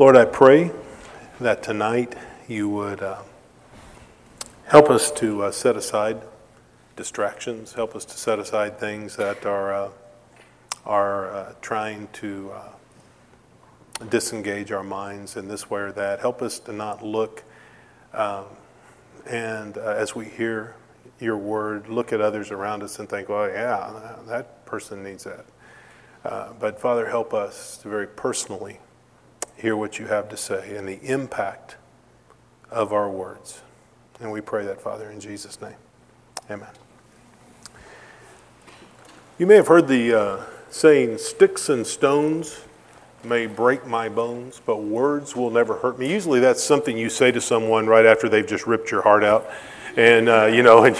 Lord, I pray that tonight you would uh, help us to uh, set aside distractions, help us to set aside things that are, uh, are uh, trying to uh, disengage our minds in this way or that. Help us to not look um, and uh, as we hear your word, look at others around us and think, well, yeah, that person needs that. But Father, help us to very personally hear what you have to say and the impact of our words. And we pray that, Father, in Jesus' name. Amen. You may have heard the uh, saying, sticks and stones may break my bones, but words will never hurt me. Usually that's something you say to someone right after they've just ripped your heart out. And, uh, you know, and,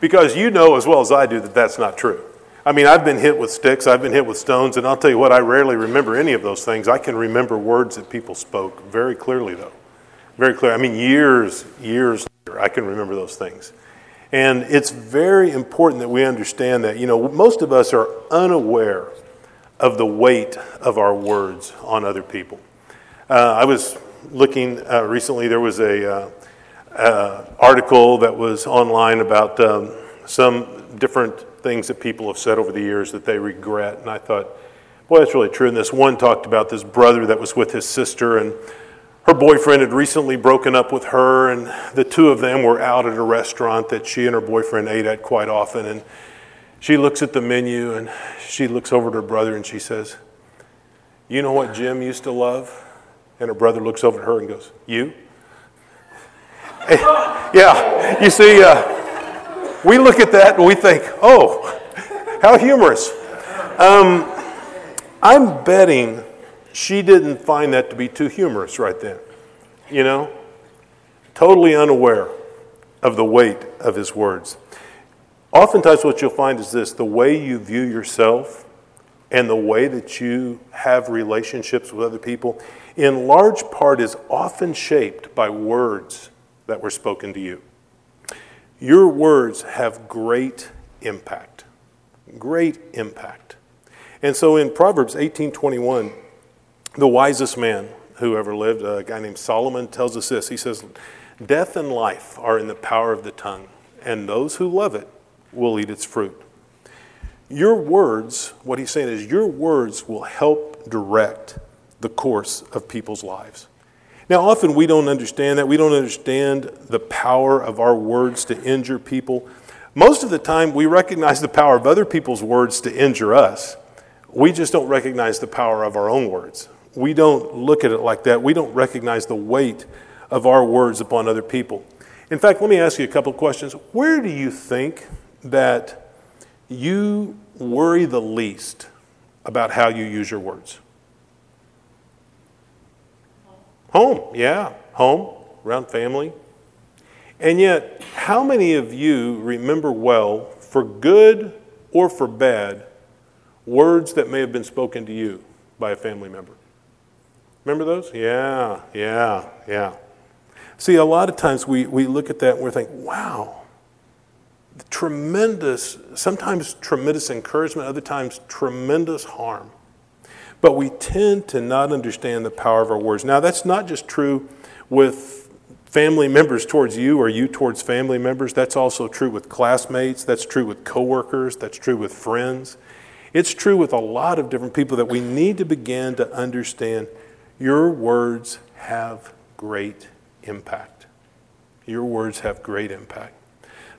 because you know as well as I do that that's not true. I mean, I've been hit with sticks, I've been hit with stones, and I'll tell you what, I rarely remember any of those things. I can remember words that people spoke very clearly, though. Very clear. I mean, years, years later, I can remember those things. And it's very important that we understand that. You know, most of us are unaware of the weight of our words on other people. Uh, I was looking uh, recently, there was a uh, uh, article that was online about um, some different things that people have said over the years that they regret. And I thought, boy, that's really true. And this one talked about this brother that was with his sister, and her boyfriend had recently broken up with her, and the two of them were out at a restaurant that she and her boyfriend ate at quite often. And she looks at the menu and she looks over to her brother and she says, You know what Jim used to love? And her brother looks over at her and goes, You? yeah, you see, uh, we look at that and we think, Oh, how humorous. Um, I'm betting she didn't find that to be too humorous right then. You know? Totally unaware of the weight of his words. Oftentimes, what you'll find is this the way you view yourself and the way that you have relationships with other people, in large part, is often shaped by words that were spoken to you. Your words have great impact. Great impact. And so in Proverbs 18:21, the wisest man who ever lived, a guy named Solomon, tells us this. He says, Death and life are in the power of the tongue, and those who love it will eat its fruit. Your words, what he's saying is, your words will help direct the course of people's lives. Now, often we don't understand that. We don't understand the power of our words to injure people. Most of the time, we recognize the power of other people's words to injure us. We just don't recognize the power of our own words. We don't look at it like that. We don't recognize the weight of our words upon other people. In fact, let me ask you a couple of questions. Where do you think that you worry the least about how you use your words? Home, yeah, home, around family. And yet, how many of you remember well, for good or for bad, words that may have been spoken to you by a family member? Remember those? Yeah, yeah, yeah. See, a lot of times we, we look at that and we're thinking, wow, tremendous, sometimes tremendous encouragement, other times tremendous harm. But we tend to not understand the power of our words. Now, that's not just true with family members towards you or you towards family members. That's also true with classmates. That's true with coworkers. That's true with friends. It's true with a lot of different people that we need to begin to understand your words have great impact. Your words have great impact.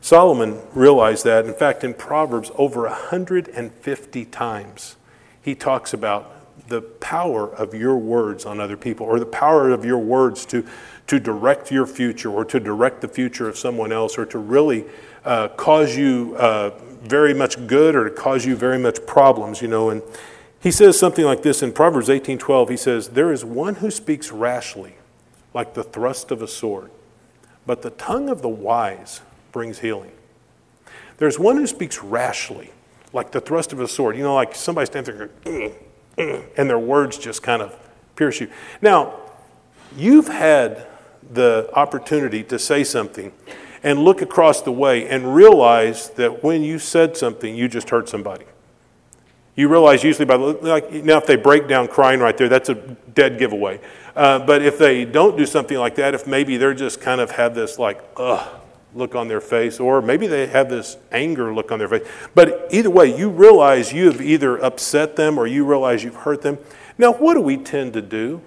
Solomon realized that. In fact, in Proverbs, over 150 times, he talks about the power of your words on other people, or the power of your words to, to direct your future, or to direct the future of someone else, or to really uh, cause you uh, very much good, or to cause you very much problems, you know. And he says something like this in Proverbs 18:12. He says, "There is one who speaks rashly, like the thrust of a sword, but the tongue of the wise brings healing. There's one who speaks rashly, like the thrust of a sword. You know, like somebody stands there mm, and their words just kind of pierce you. Now, you've had the opportunity to say something and look across the way and realize that when you said something, you just hurt somebody. You realize usually by like now if they break down crying right there, that's a dead giveaway. Uh, but if they don't do something like that, if maybe they're just kind of have this like ugh look on their face, or maybe they have this anger look on their face. But either way, you realize you have either upset them or you realize you've hurt them. Now, what do we tend to do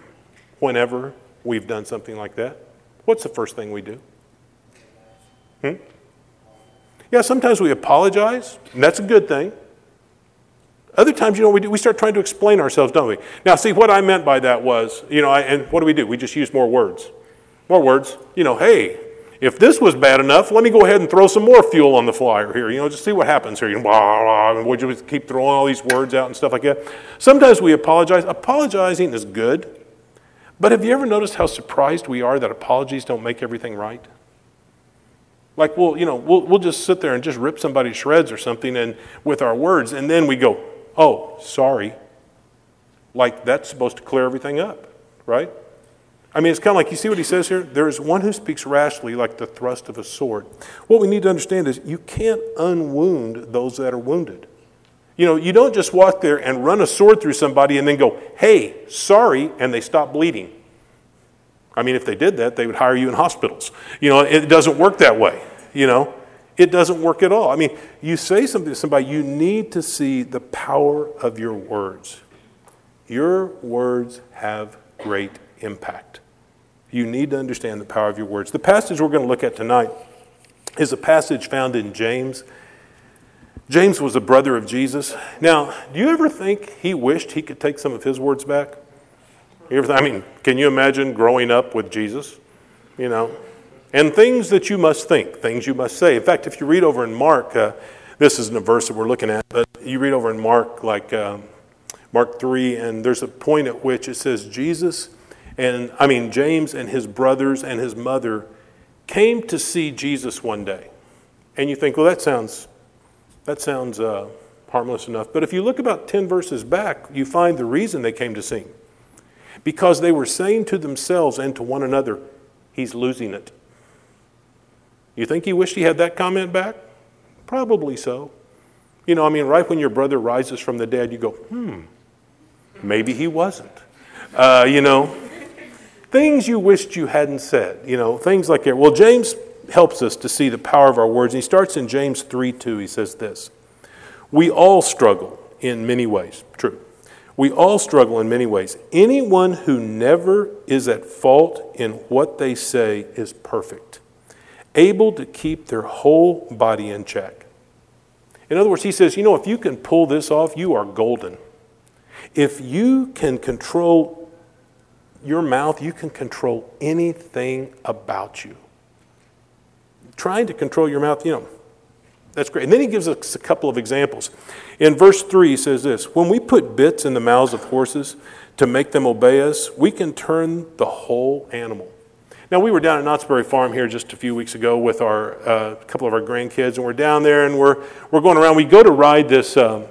whenever we've done something like that? What's the first thing we do? Hmm? Yeah, sometimes we apologize, and that's a good thing. Other times, you know, we, do, we start trying to explain ourselves, don't we? Now, see, what I meant by that was, you know, I, and what do we do? We just use more words. More words. You know, hey, if this was bad enough, let me go ahead and throw some more fuel on the flyer here. You know, just see what happens here. You know, blah, blah, and would you keep throwing all these words out and stuff like that? Sometimes we apologize. Apologizing is good. But have you ever noticed how surprised we are that apologies don't make everything right? Like we'll, you know, we'll, we'll just sit there and just rip somebody to shreds or something and with our words, and then we go, oh, sorry. Like that's supposed to clear everything up, right? I mean, it's kind of like you see what he says here? There is one who speaks rashly like the thrust of a sword. What we need to understand is you can't unwound those that are wounded. You know, you don't just walk there and run a sword through somebody and then go, hey, sorry, and they stop bleeding. I mean, if they did that, they would hire you in hospitals. You know, it doesn't work that way. You know, it doesn't work at all. I mean, you say something to somebody, you need to see the power of your words. Your words have great impact. You need to understand the power of your words. The passage we're going to look at tonight is a passage found in James. James was a brother of Jesus. Now, do you ever think he wished he could take some of his words back? I mean, can you imagine growing up with Jesus? You know, and things that you must think, things you must say. In fact, if you read over in Mark, uh, this isn't a verse that we're looking at, but you read over in Mark, like um, Mark 3, and there's a point at which it says Jesus and I mean, James and his brothers and his mother came to see Jesus one day. And you think, well, that sounds, that sounds uh, harmless enough. But if you look about 10 verses back, you find the reason they came to see him. Because they were saying to themselves and to one another, he's losing it. You think he wished he had that comment back? Probably so. You know, I mean, right when your brother rises from the dead, you go, hmm, maybe he wasn't. Uh, you know, things you wished you hadn't said, you know, things like that. Well, James helps us to see the power of our words. He starts in James 3 2. He says this We all struggle in many ways. True. We all struggle in many ways. Anyone who never is at fault in what they say is perfect, able to keep their whole body in check. In other words, he says, you know, if you can pull this off, you are golden. If you can control your mouth, you can control anything about you. Trying to control your mouth, you know, that's great. And then he gives us a couple of examples. In verse 3, he says this When we put bits in the mouths of horses to make them obey us, we can turn the whole animal. Now, we were down at Knott's Berry Farm here just a few weeks ago with our uh, couple of our grandkids, and we're down there and we're, we're going around. We go to ride this. Um,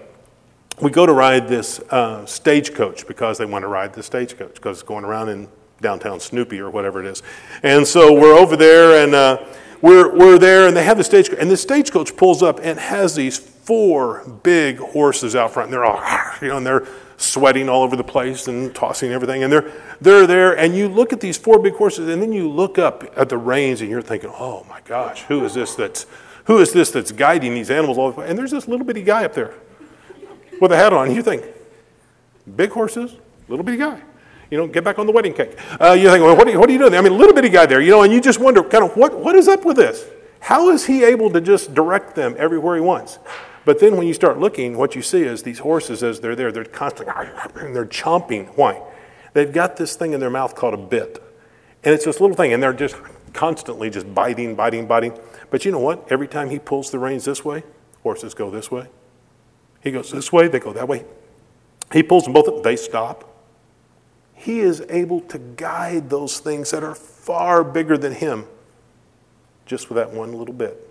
we go to ride this uh, stagecoach because they want to ride the stagecoach because it's going around in downtown Snoopy or whatever it is. And so we're over there and uh, we're, we're there and they have the stagecoach. And the stagecoach pulls up and has these four big horses out front. And they're all, you know, and they're sweating all over the place and tossing everything. And they're, they're there. And you look at these four big horses and then you look up at the reins and you're thinking, oh my gosh, who is this that's, who is this that's guiding these animals all the way? And there's this little bitty guy up there with a hat on. You think, big horses, little bitty guy. You know, get back on the wedding cake. Uh, you think, well, what are you, what are you doing? I mean, little bitty guy there, you know, and you just wonder, kind of, what, what is up with this? How is he able to just direct them everywhere he wants? But then when you start looking, what you see is these horses, as they're there, they're constantly, and they're chomping. Why? They've got this thing in their mouth called a bit. And it's this little thing, and they're just constantly just biting, biting, biting. But you know what? Every time he pulls the reins this way, horses go this way. He goes this way, they go that way. He pulls them both they stop. He is able to guide those things that are far bigger than him just with that one little bit.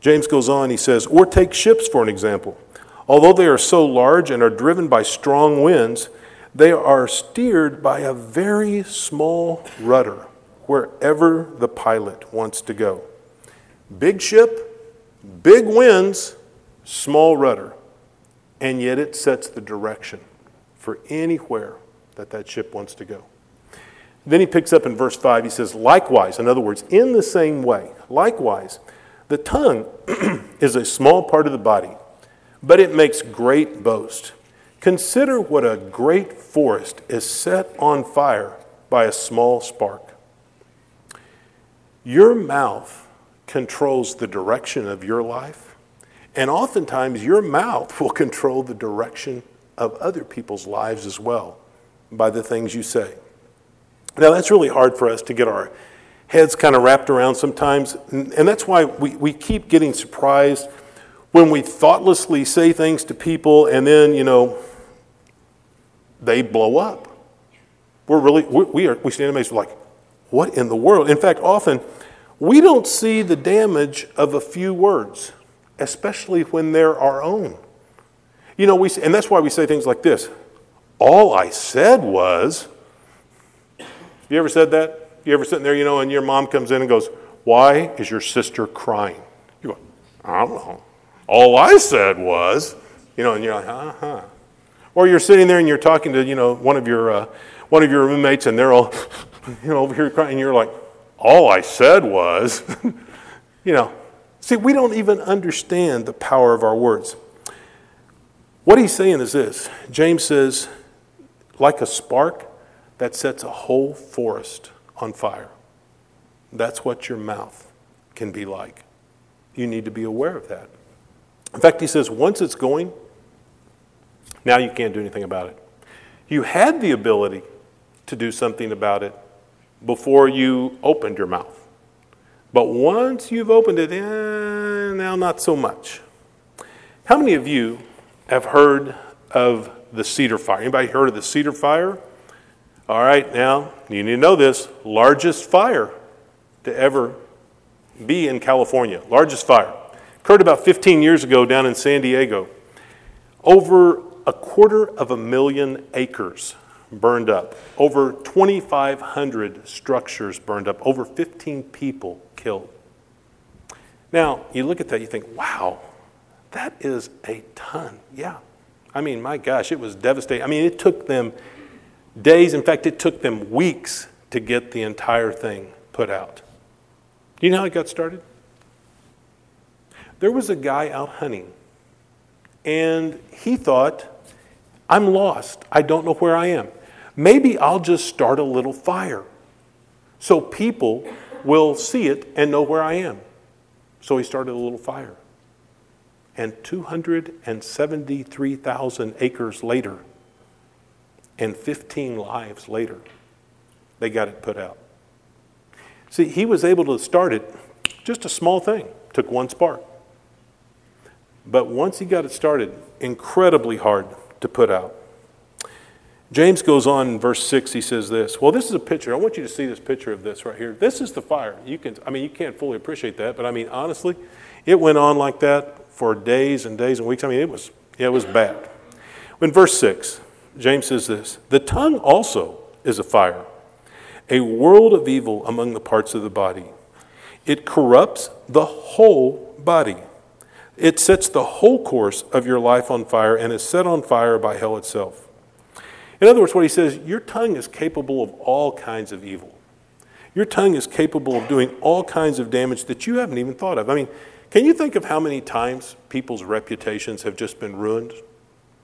James goes on, he says, or take ships for an example. Although they are so large and are driven by strong winds, they are steered by a very small rudder wherever the pilot wants to go. Big ship, big winds, small rudder. and yet it sets the direction for anywhere that that ship wants to go. Then he picks up in verse 5, he says, Likewise, in other words, in the same way, likewise, the tongue is a small part of the body, but it makes great boast. Consider what a great forest is set on fire by a small spark. Your mouth controls the direction of your life, and oftentimes your mouth will control the direction of other people's lives as well by the things you say. Now, that's really hard for us to get our heads kind of wrapped around sometimes, and that's why we, we keep getting surprised when we thoughtlessly say things to people and then, you know, they blow up. We're really, we, we, are, we stand amazed, like, what in the world? In fact, often we don't see the damage of a few words, especially when they're our own. You know, we, and that's why we say things like this All I said was, you ever said that? You ever sitting there, you know, and your mom comes in and goes, Why is your sister crying? You go, I don't know. All I said was, you know, and you're like, uh huh. Or you're sitting there and you're talking to, you know, one of your, uh, one of your roommates and they're all, you know, over here crying, and you're like, All I said was, you know. See, we don't even understand the power of our words. What he's saying is this James says, like a spark, that sets a whole forest on fire. That's what your mouth can be like. You need to be aware of that. In fact, he says, once it's going, now you can't do anything about it. You had the ability to do something about it before you opened your mouth. But once you've opened it, eh, now not so much. How many of you have heard of the cedar fire? Anybody heard of the cedar fire? All right, now you need to know this largest fire to ever be in California. Largest fire. Occurred about 15 years ago down in San Diego. Over a quarter of a million acres burned up, over 2,500 structures burned up, over 15 people killed. Now, you look at that, you think, wow, that is a ton. Yeah. I mean, my gosh, it was devastating. I mean, it took them days. In fact, it took them weeks to get the entire thing put out. Do you know how it got started? There was a guy out hunting, and he thought, I'm lost. I don't know where I am. Maybe I'll just start a little fire so people will see it and know where I am. So he started a little fire. And 273,000 acres later, and 15 lives later, they got it put out. See, he was able to start it, just a small thing, took one spark. But once he got it started, incredibly hard to put out. James goes on in verse 6, he says this. Well, this is a picture. I want you to see this picture of this right here. This is the fire. You can I mean you can't fully appreciate that, but I mean honestly, it went on like that for days and days and weeks. I mean it was it was bad. In verse 6, James says this The tongue also is a fire, a world of evil among the parts of the body. It corrupts the whole body. It sets the whole course of your life on fire and is set on fire by hell itself. In other words, what he says, your tongue is capable of all kinds of evil. Your tongue is capable of doing all kinds of damage that you haven't even thought of. I mean, can you think of how many times people's reputations have just been ruined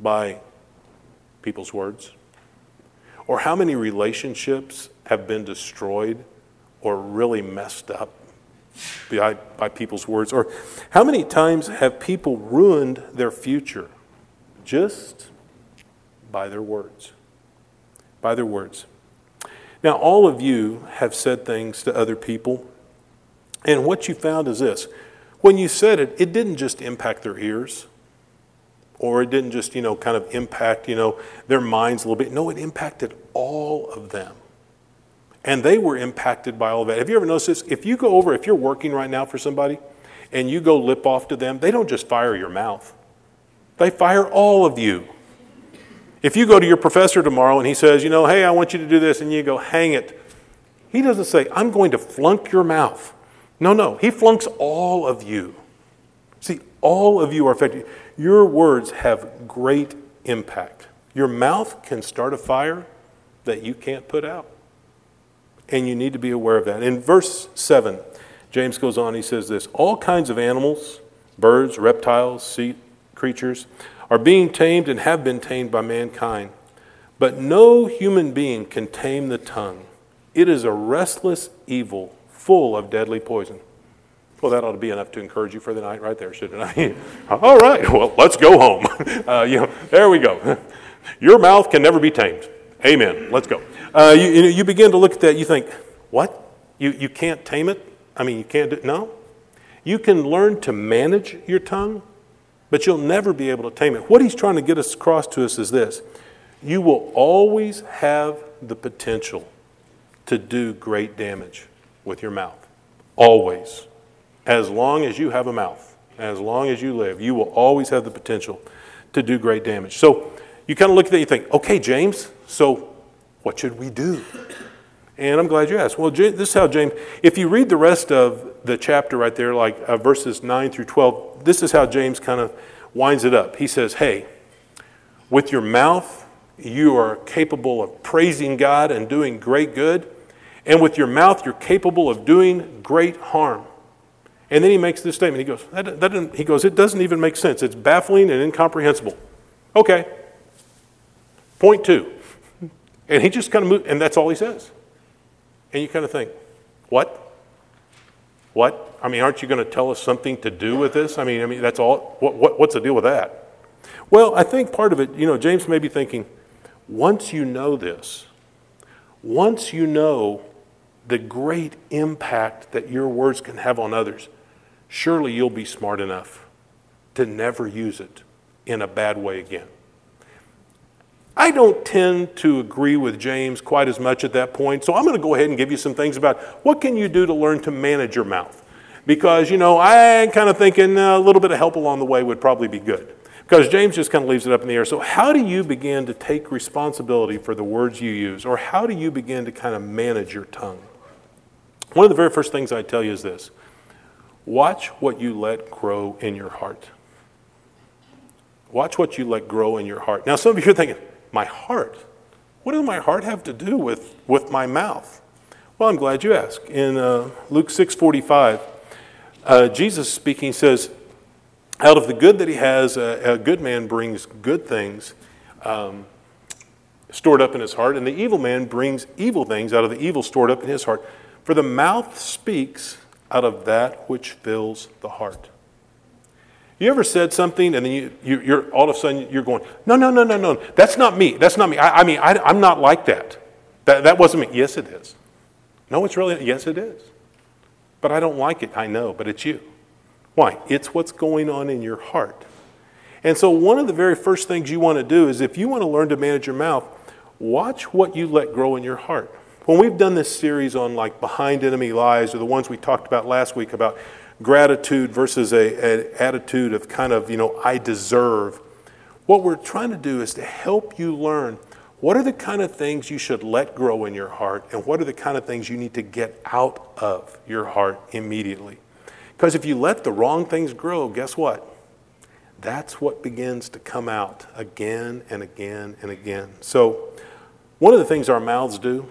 by people's words? Or how many relationships have been destroyed or really messed up by, by people's words? Or how many times have people ruined their future just by their words? By their words. Now, all of you have said things to other people, and what you found is this when you said it, it didn't just impact their ears or it didn't just, you know, kind of impact, you know, their minds a little bit. No, it impacted all of them. And they were impacted by all of that. Have you ever noticed this? If you go over, if you're working right now for somebody and you go lip off to them, they don't just fire your mouth, they fire all of you. If you go to your professor tomorrow and he says, you know, hey, I want you to do this, and you go, hang it, he doesn't say, I'm going to flunk your mouth. No, no, he flunks all of you. See, all of you are affected. Your words have great impact. Your mouth can start a fire that you can't put out. And you need to be aware of that. In verse 7, James goes on, he says this All kinds of animals, birds, reptiles, sea creatures, are being tamed and have been tamed by mankind. But no human being can tame the tongue. It is a restless evil full of deadly poison. Well, that ought to be enough to encourage you for the night, right there, shouldn't it? All right, well, let's go home. Uh, you know, there we go. Your mouth can never be tamed. Amen. Let's go. Uh, you, you, begin to look at that, you think, what? You, you can't tame it? I mean, you can't do No. You can learn to manage your tongue, but you'll never be able to tame it. What he's trying to get us across to us is this you will always have the potential to do great damage with your mouth. Always. As long as you have a mouth, as long as you live, you will always have the potential to do great damage. So you kind of look at that, you think, okay, James, so what should we do? And I'm glad you asked. Well, this is how James, if you read the rest of the chapter right there, like uh, verses 9 through 12, this is how James kind of winds it up. He says, hey, with your mouth, you are capable of praising God and doing great good. And with your mouth, you're capable of doing great harm. And then he makes this statement. He goes, that, that he goes, it doesn't even make sense. It's baffling and incomprehensible. Okay. Point two. And he just kind of moves, and that's all he says. And you kind of think, what? What? I mean, aren't you going to tell us something to do with this? I mean, I mean, that's all. What, what, what's the deal with that? Well, I think part of it, you know, James may be thinking, once you know this, once you know the great impact that your words can have on others, surely you'll be smart enough to never use it in a bad way again. I don't tend to agree with James quite as much at that point, so I'm going to go ahead and give you some things about what can you do to learn to manage your mouth. Because, you know, I'm kind of thinking a little bit of help along the way would probably be good. Because James just kind of leaves it up in the air. So, how do you begin to take responsibility for the words you use? Or how do you begin to kind of manage your tongue? One of the very first things I tell you is this watch what you let grow in your heart. Watch what you let grow in your heart. Now, some of you are thinking, my heart? What does my heart have to do with, with my mouth? Well, I'm glad you asked. In uh, Luke 6:45, uh, Jesus speaking says, "Out of the good that he has, a, a good man brings good things um, stored up in his heart, and the evil man brings evil things out of the evil stored up in his heart. For the mouth speaks out of that which fills the heart." You ever said something and then you, you, are all of a sudden you're going, no, no, no, no, no, that's not me. That's not me. I, I mean, I, I'm not like that. that. That wasn't me. Yes, it is. No, it's really, yes, it is. But I don't like it. I know, but it's you. Why? It's what's going on in your heart. And so, one of the very first things you want to do is if you want to learn to manage your mouth, watch what you let grow in your heart. When we've done this series on like behind enemy lies, or the ones we talked about last week about gratitude versus an attitude of kind of, you know, I deserve. What we're trying to do is to help you learn what are the kind of things you should let grow in your heart and what are the kind of things you need to get out of your heart immediately. Because if you let the wrong things grow, guess what? That's what begins to come out again and again and again. So, one of the things our mouths do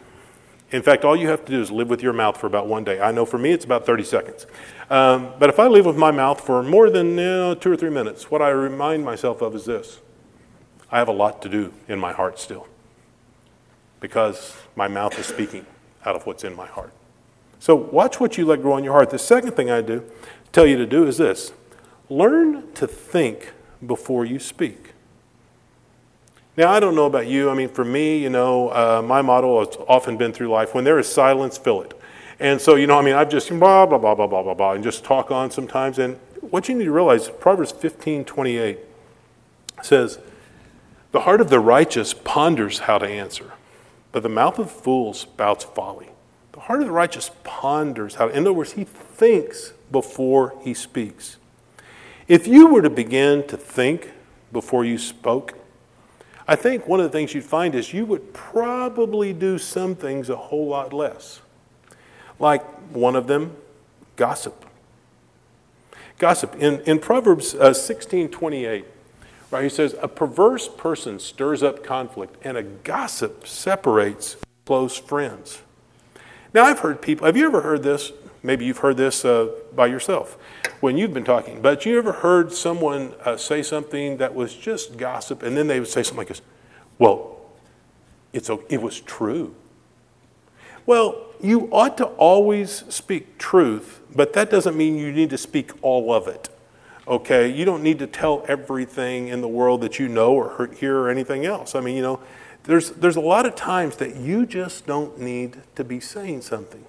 in fact, all you have to do is live with your mouth for about one day. I know for me it's about 30 seconds. Um, but if I live with my mouth for more than you know, two or three minutes, what I remind myself of is this I have a lot to do in my heart still because my mouth is speaking out of what's in my heart. So watch what you let grow in your heart. The second thing I do tell you to do is this learn to think before you speak. Now, I don't know about you. I mean, for me, you know, uh, my motto has often been through life when there is silence, fill it. And so, you know, I mean, I've just blah, blah, blah, blah, blah, blah, blah, and just talk on sometimes. And what you need to realize, Proverbs 15 28 says, The heart of the righteous ponders how to answer, but the mouth of fools spouts folly. The heart of the righteous ponders how to, in other words, he thinks before he speaks. If you were to begin to think before you spoke, I think one of the things you'd find is you would probably do some things a whole lot less. Like one of them, gossip. Gossip. In, in Proverbs uh, 16 28, Right? He says, a perverse person stirs up conflict, and a gossip separates close friends. Now, I've heard people, have you ever heard this? Maybe you've heard this uh, by yourself when you've been talking, but you ever heard someone uh, say something that was just gossip, and then they would say something like this Well, it's, it was true. Well, you ought to always speak truth, but that doesn't mean you need to speak all of it. Okay? You don't need to tell everything in the world that you know or hear or anything else. I mean, you know, there's, there's a lot of times that you just don't need to be saying something.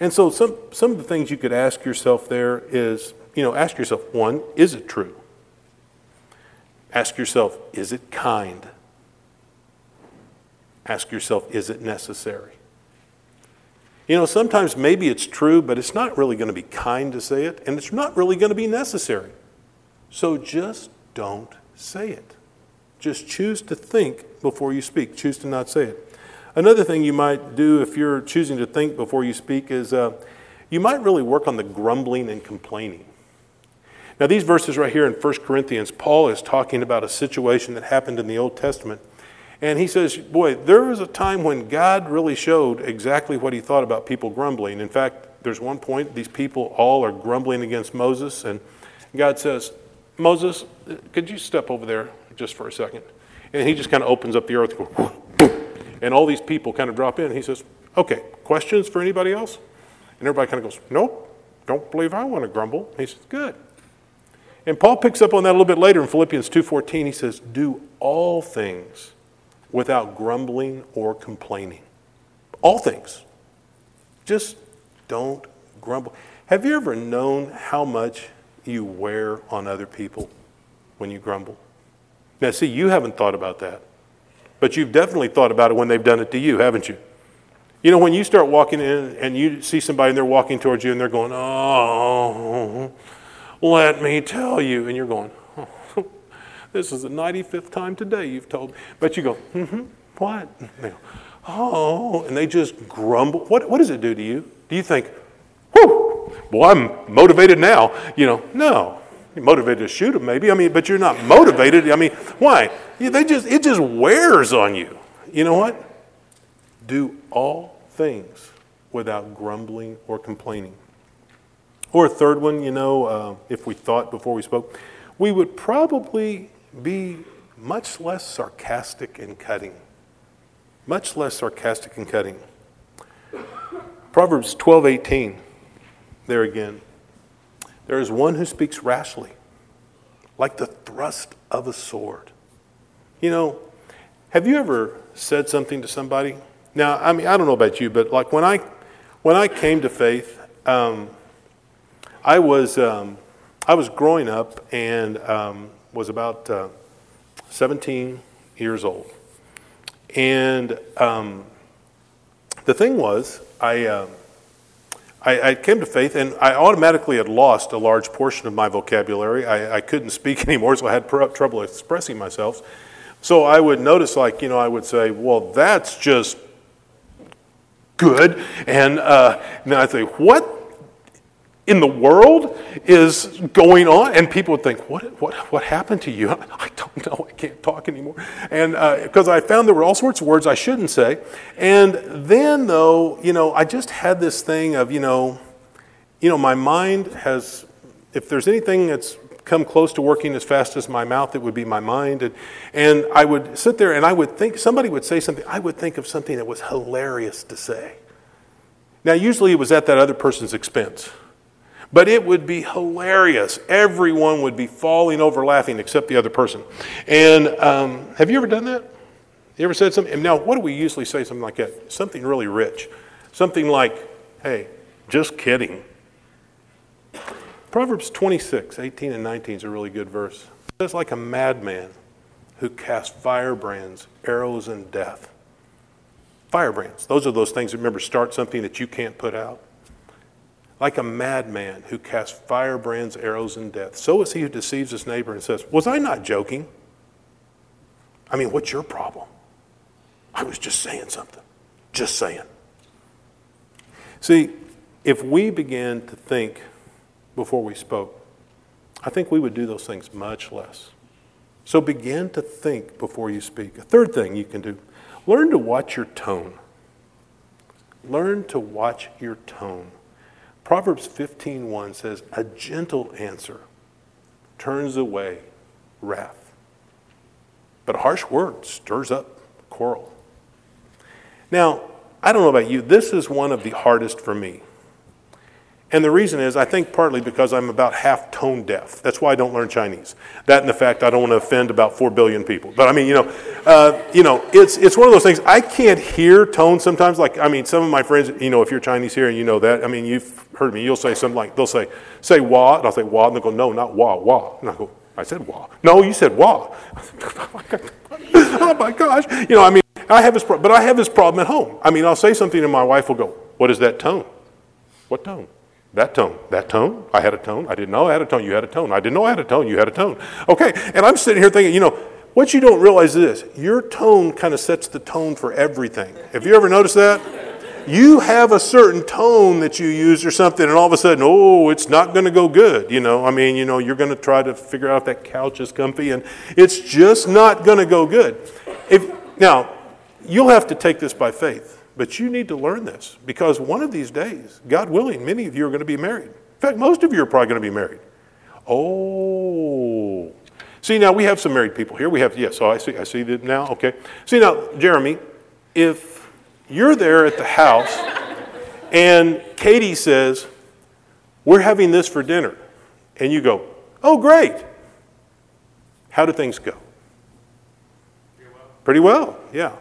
And so some, some of the things you could ask yourself there is, you know, ask yourself, one, is it true? Ask yourself, is it kind? Ask yourself, is it necessary? You know, sometimes maybe it's true, but it's not really going to be kind to say it, and it's not really going to be necessary. So just don't say it. Just choose to think before you speak, choose to not say it. Another thing you might do if you're choosing to think before you speak is uh, you might really work on the grumbling and complaining. Now, these verses right here in 1 Corinthians, Paul is talking about a situation that happened in the Old Testament and he says, Boy, there was a time when God really showed exactly what he thought about people grumbling. In fact, there's one point, these people all are grumbling against Moses, and God says, Moses, could you step over there just for a second? And he just kind of opens up the earth, and all these people kind of drop in. He says, Okay, questions for anybody else? And everybody kind of goes, Nope, don't believe I want to grumble. He says, Good. And Paul picks up on that a little bit later in Philippians 2:14. He says, "Do all things without grumbling or complaining. All things. Just don't grumble. Have you ever known how much you wear on other people when you grumble? Now, see, you haven't thought about that, but you've definitely thought about it when they've done it to you, haven't you? You know, when you start walking in and you see somebody and they're walking towards you and they're going, Oh, let me tell you. And you're going, this is the 95th time today you've told me. But you go, mm-hmm, what? Go, oh, and they just grumble. What, what does it do to you? Do you think, whew, well, I'm motivated now? You know, no. You're motivated to shoot them, maybe. I mean, but you're not motivated. I mean, why? They just, it just wears on you. You know what? Do all things without grumbling or complaining. Or a third one, you know, uh, if we thought before we spoke, we would probably be much less sarcastic and cutting. Much less sarcastic and cutting. Proverbs 12:18. There again. There is one who speaks rashly, like the thrust of a sword. You know, have you ever said something to somebody? Now, I mean, I don't know about you, but like when I when I came to faith, um, I was um, I was growing up and um, was about uh, 17 years old. And um, the thing was, I, uh, I, I, came to faith and I automatically had lost a large portion of my vocabulary. I, I couldn't speak anymore, so I had pr- trouble expressing myself. So I would notice, like, you know, I would say, well, that's just good. And uh, now I think, what in the world is going on. And people would think, what, what, what happened to you? I don't know. I can't talk anymore. And because uh, I found there were all sorts of words I shouldn't say. And then, though, you know, I just had this thing of, you know, you know, my mind has, if there's anything that's come close to working as fast as my mouth, it would be my mind. And, and I would sit there and I would think, somebody would say something, I would think of something that was hilarious to say. Now, usually it was at that other person's expense. But it would be hilarious. Everyone would be falling over laughing except the other person. And um, have you ever done that? You ever said something? Now, what do we usually say something like that? Something really rich. Something like, hey, just kidding. Proverbs 26, 18 and 19 is a really good verse. It says, like a madman who casts firebrands, arrows, and death. Firebrands. Those are those things, that, remember, start something that you can't put out like a madman who casts firebrands, arrows, and death. So is he who deceives his neighbor and says, Was I not joking? I mean, what's your problem? I was just saying something. Just saying. See, if we began to think before we spoke, I think we would do those things much less. So begin to think before you speak. A third thing you can do learn to watch your tone. Learn to watch your tone. Proverbs 15:1 says, "A gentle answer turns away wrath, but a harsh word stirs up quarrel." Now, I don't know about you, this is one of the hardest for me. And the reason is, I think partly because I'm about half tone deaf. That's why I don't learn Chinese. That and the fact I don't want to offend about four billion people. But I mean, you know, uh, you know, it's it's one of those things. I can't hear tone sometimes. Like I mean, some of my friends, you know, if you're Chinese here and you know that, I mean, you've heard me. You'll say something like they'll say say wah, and I'll say wah, and they'll go no, not wah, wah, and I go I said wah. No, you said wah. oh my gosh, you know, I mean, I have this, pro- but I have this problem at home. I mean, I'll say something and my wife will go, "What is that tone? What tone?" That tone, that tone, I had a tone. I didn't know I had a tone. You had a tone. I didn't know I had a tone. You had a tone. Okay, and I'm sitting here thinking, you know, what you don't realize is this your tone kind of sets the tone for everything. Have you ever noticed that? You have a certain tone that you use or something, and all of a sudden, oh, it's not going to go good. You know, I mean, you know, you're going to try to figure out if that couch is comfy, and it's just not going to go good. If now, you'll have to take this by faith. But you need to learn this because one of these days, God willing, many of you are going to be married. In fact, most of you are probably going to be married. Oh. See, now we have some married people here. We have, yes, so I see, I see that now. Okay. See, now, Jeremy, if you're there at the house and Katie says, We're having this for dinner, and you go, Oh, great. How do things go? Pretty well, Pretty well yeah.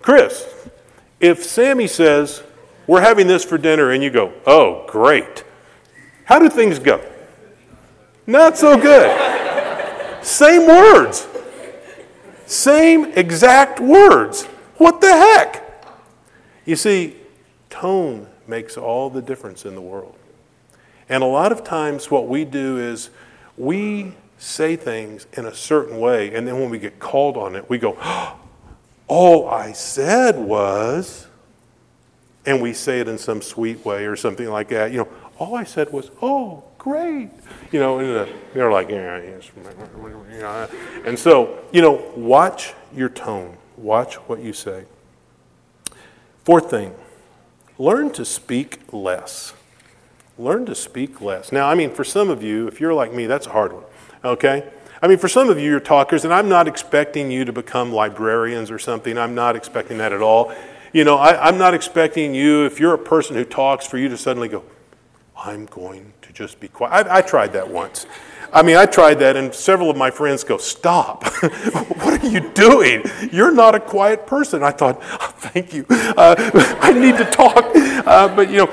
Chris, if Sammy says, We're having this for dinner, and you go, Oh, great, how do things go? Not so good. Same words. Same exact words. What the heck? You see, tone makes all the difference in the world. And a lot of times, what we do is we say things in a certain way, and then when we get called on it, we go, oh, all I said was, and we say it in some sweet way or something like that, you know, all I said was, oh, great. You know, and uh, they're like, yeah. And so, you know, watch your tone, watch what you say. Fourth thing, learn to speak less. Learn to speak less. Now, I mean, for some of you, if you're like me, that's a hard one, okay? I mean, for some of you, you're talkers, and I'm not expecting you to become librarians or something. I'm not expecting that at all. You know, I, am not expecting you, if you're a person who talks, for you to suddenly go, I'm going to just be quiet. I, I tried that once. I mean, I tried that, and several of my friends go, Stop. what are you doing? You're not a quiet person. I thought, oh, Thank you. Uh, I need to talk. Uh, but, you know,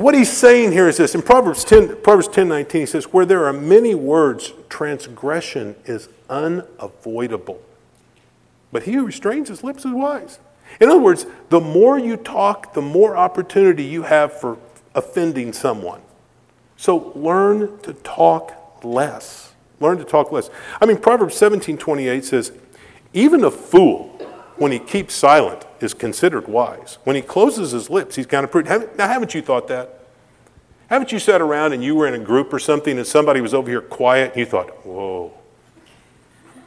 what he's saying here is this in Proverbs 10, Proverbs 10 19, he says, Where there are many words, transgression is unavoidable. But he who restrains his lips is wise. In other words, the more you talk, the more opportunity you have for offending someone. So learn to talk less. Learn to talk less. I mean, Proverbs 17 28 says, Even a fool, when he keeps silent, is considered wise. When he closes his lips, he's kind of prudent. Now, haven't you thought that? Haven't you sat around and you were in a group or something and somebody was over here quiet and you thought, whoa,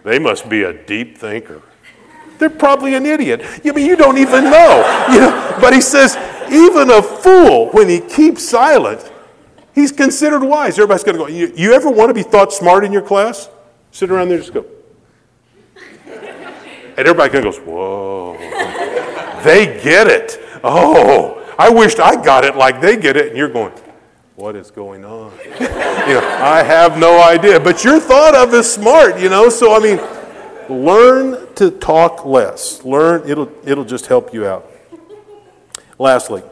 they must be a deep thinker. They're probably an idiot. I mean, you don't even know. You know. But he says, even a fool, when he keeps silent, he's considered wise. Everybody's going to go, you, you ever want to be thought smart in your class? Sit around there and just go. And everybody kind of goes, whoa. They get it. Oh, I wished I got it like they get it. And you're going, what is going on? you know, I have no idea. But you're thought of as smart, you know. So I mean, learn to talk less. Learn it'll it'll just help you out. Lastly,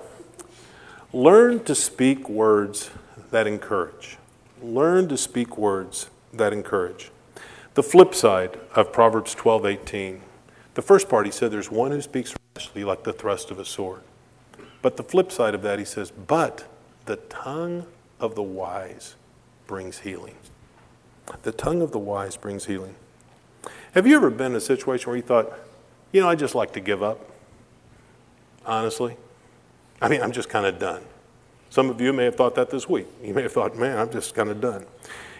learn to speak words that encourage. Learn to speak words that encourage. The flip side of Proverbs 12:18. The first part he said there's one who speaks rashly like the thrust of a sword. But the flip side of that he says, but the tongue of the wise brings healing. The tongue of the wise brings healing. Have you ever been in a situation where you thought, you know, I just like to give up? Honestly? I mean, I'm just kind of done. Some of you may have thought that this week. You may have thought, man, I'm just kind of done.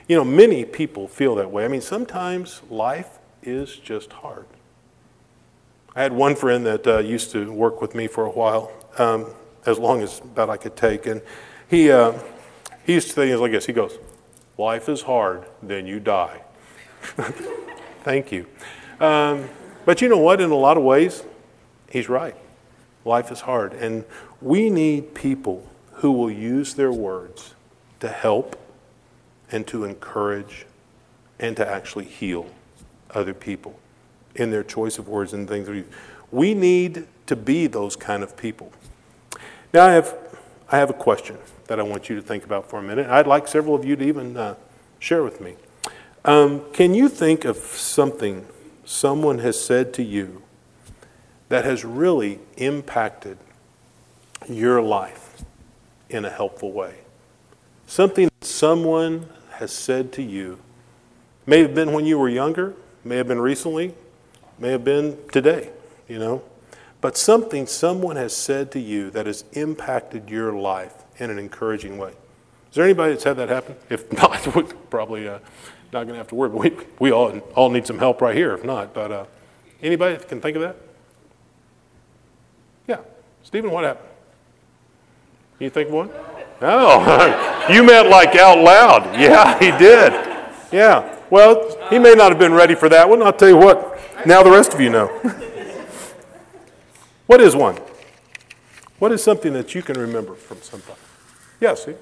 You know, many people feel that way. I mean, sometimes life is just hard. I had one friend that uh, used to work with me for a while, um, as long as that I could take, and he uh, he used to say things like this. He goes, "Life is hard, then you die." Thank you. Um, but you know what? In a lot of ways, he's right. Life is hard, and we need people who will use their words to help and to encourage and to actually heal other people in their choice of words and things. We need to be those kind of people. Now, I have, I have a question that I want you to think about for a minute. I'd like several of you to even uh, share with me. Um, can you think of something someone has said to you that has really impacted your life in a helpful way? Something someone has said to you. May have been when you were younger, may have been recently, may have been today, you know. But something someone has said to you that has impacted your life in an encouraging way. Is there anybody that's had that happen? If not, we're probably uh, not going to have to worry. But we, we all, all need some help right here, if not. But uh, anybody that can think of that? Yeah. Stephen, what happened? Can you think of one? Oh, you meant like out loud. Yeah, he did. Yeah. Well, he may not have been ready for that one. I'll tell you what, now the rest of you know. what is one? What is something that you can remember from somebody? Yeah, see?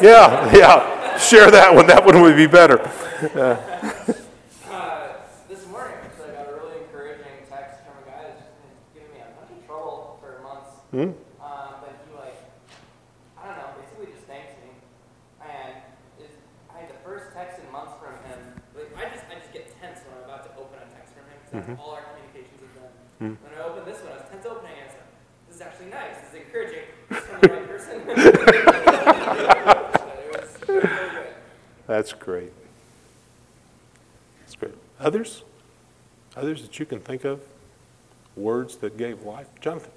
Yeah, yeah. Share that one. That one would be better. Uh, this morning, actually, I got a really encouraging text from a guy that's just been giving me a bunch of trouble for months. hmm? Um, but he like, I don't know, basically just thanks me. And it's, I had the first text in months from him. Like, I just, I just get tense when I'm about to open a text from him because that's all our communications have been. Mm-hmm. When I opened this one, I was tense opening it. I said, "This is actually nice. This is encouraging. This is from the right person." But it was really. That's great. That's great. Others? Others that you can think of? Words that gave life? Jonathan?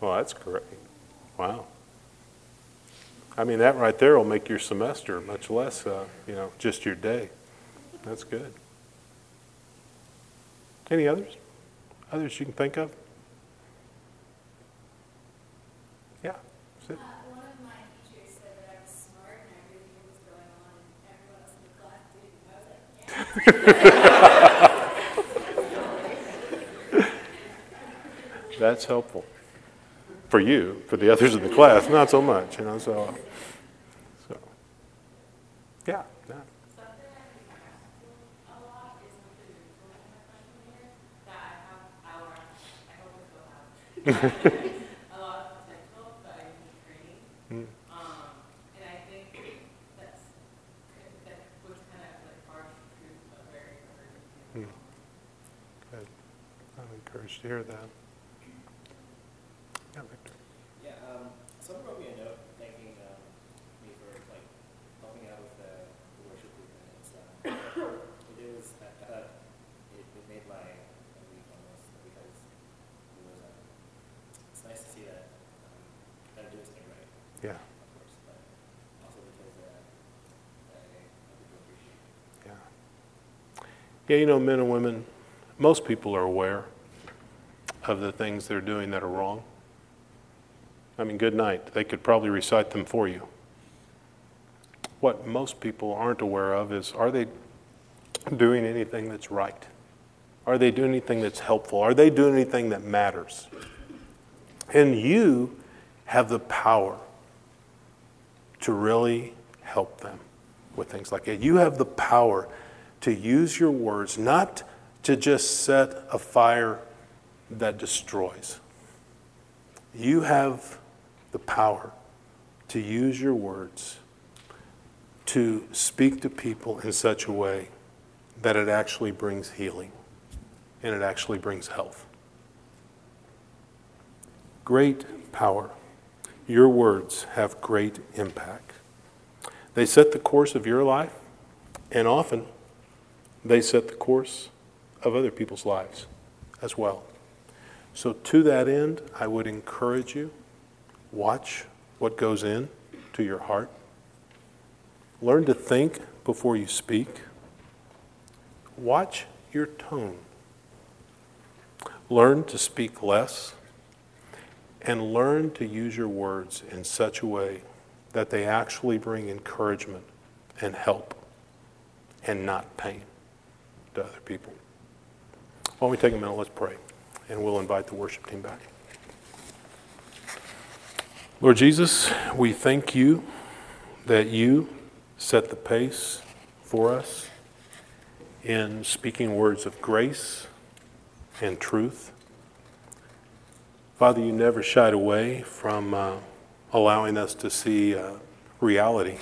Well, that's great. Wow. I mean, that right there will make your semester, much less, uh, you know, just your day. That's good. Any others? Others you can think of? Yeah. Uh, one of my teachers said that I was smart and I really knew what was going on, and everyone else in the class didn't. I was like, yeah. That's helpful. For you, for the others in the class, not so much, you know, so. so. Yeah. yeah. Something I think I asked a lot is something that was in my freshman year that I have, I learned, I hope it will have a lot of potential, but I need training. Mm. Um, and I think that's, that was kind of like harsh truth, but very encouraging. Good. I'm encouraged to hear that. Yeah, Victor. Yeah, um, someone wrote me a note thanking um, me for like helping out with the, the worship group and it's um, it was I, I thought it, it made my, my week almost because it was um, it's nice to see that um, that I'm doing something right, Yeah, of course, but also because uh, I, I people appreciate it. yeah. Yeah, you know, men and women, most people are aware of the things they're doing that are wrong. I mean, good night. They could probably recite them for you. What most people aren't aware of is are they doing anything that's right? Are they doing anything that's helpful? Are they doing anything that matters? And you have the power to really help them with things like that. You have the power to use your words not to just set a fire that destroys. You have the power to use your words to speak to people in such a way that it actually brings healing and it actually brings health. Great power. Your words have great impact. They set the course of your life, and often they set the course of other people's lives as well. So, to that end, I would encourage you watch what goes in to your heart. Learn to think before you speak. Watch your tone. Learn to speak less and learn to use your words in such a way that they actually bring encouragement and help and not pain to other people. Don't we take a minute, let's pray, and we'll invite the worship team back. Lord Jesus, we thank you that you set the pace for us in speaking words of grace and truth. Father, you never shied away from uh, allowing us to see uh, reality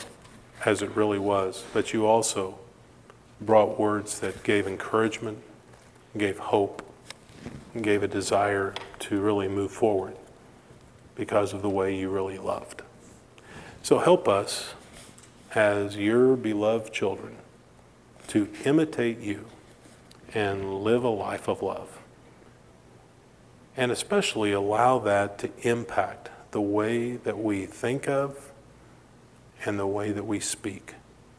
as it really was, but you also brought words that gave encouragement, gave hope, gave a desire to really move forward because of the way you really loved. So help us as your beloved children to imitate you and live a life of love. And especially allow that to impact the way that we think of and the way that we speak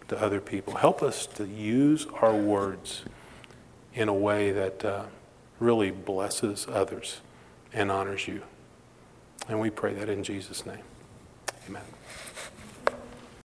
to other people. Help us to use our words in a way that uh, really blesses others and honors you. And we pray that in Jesus' name. Amen.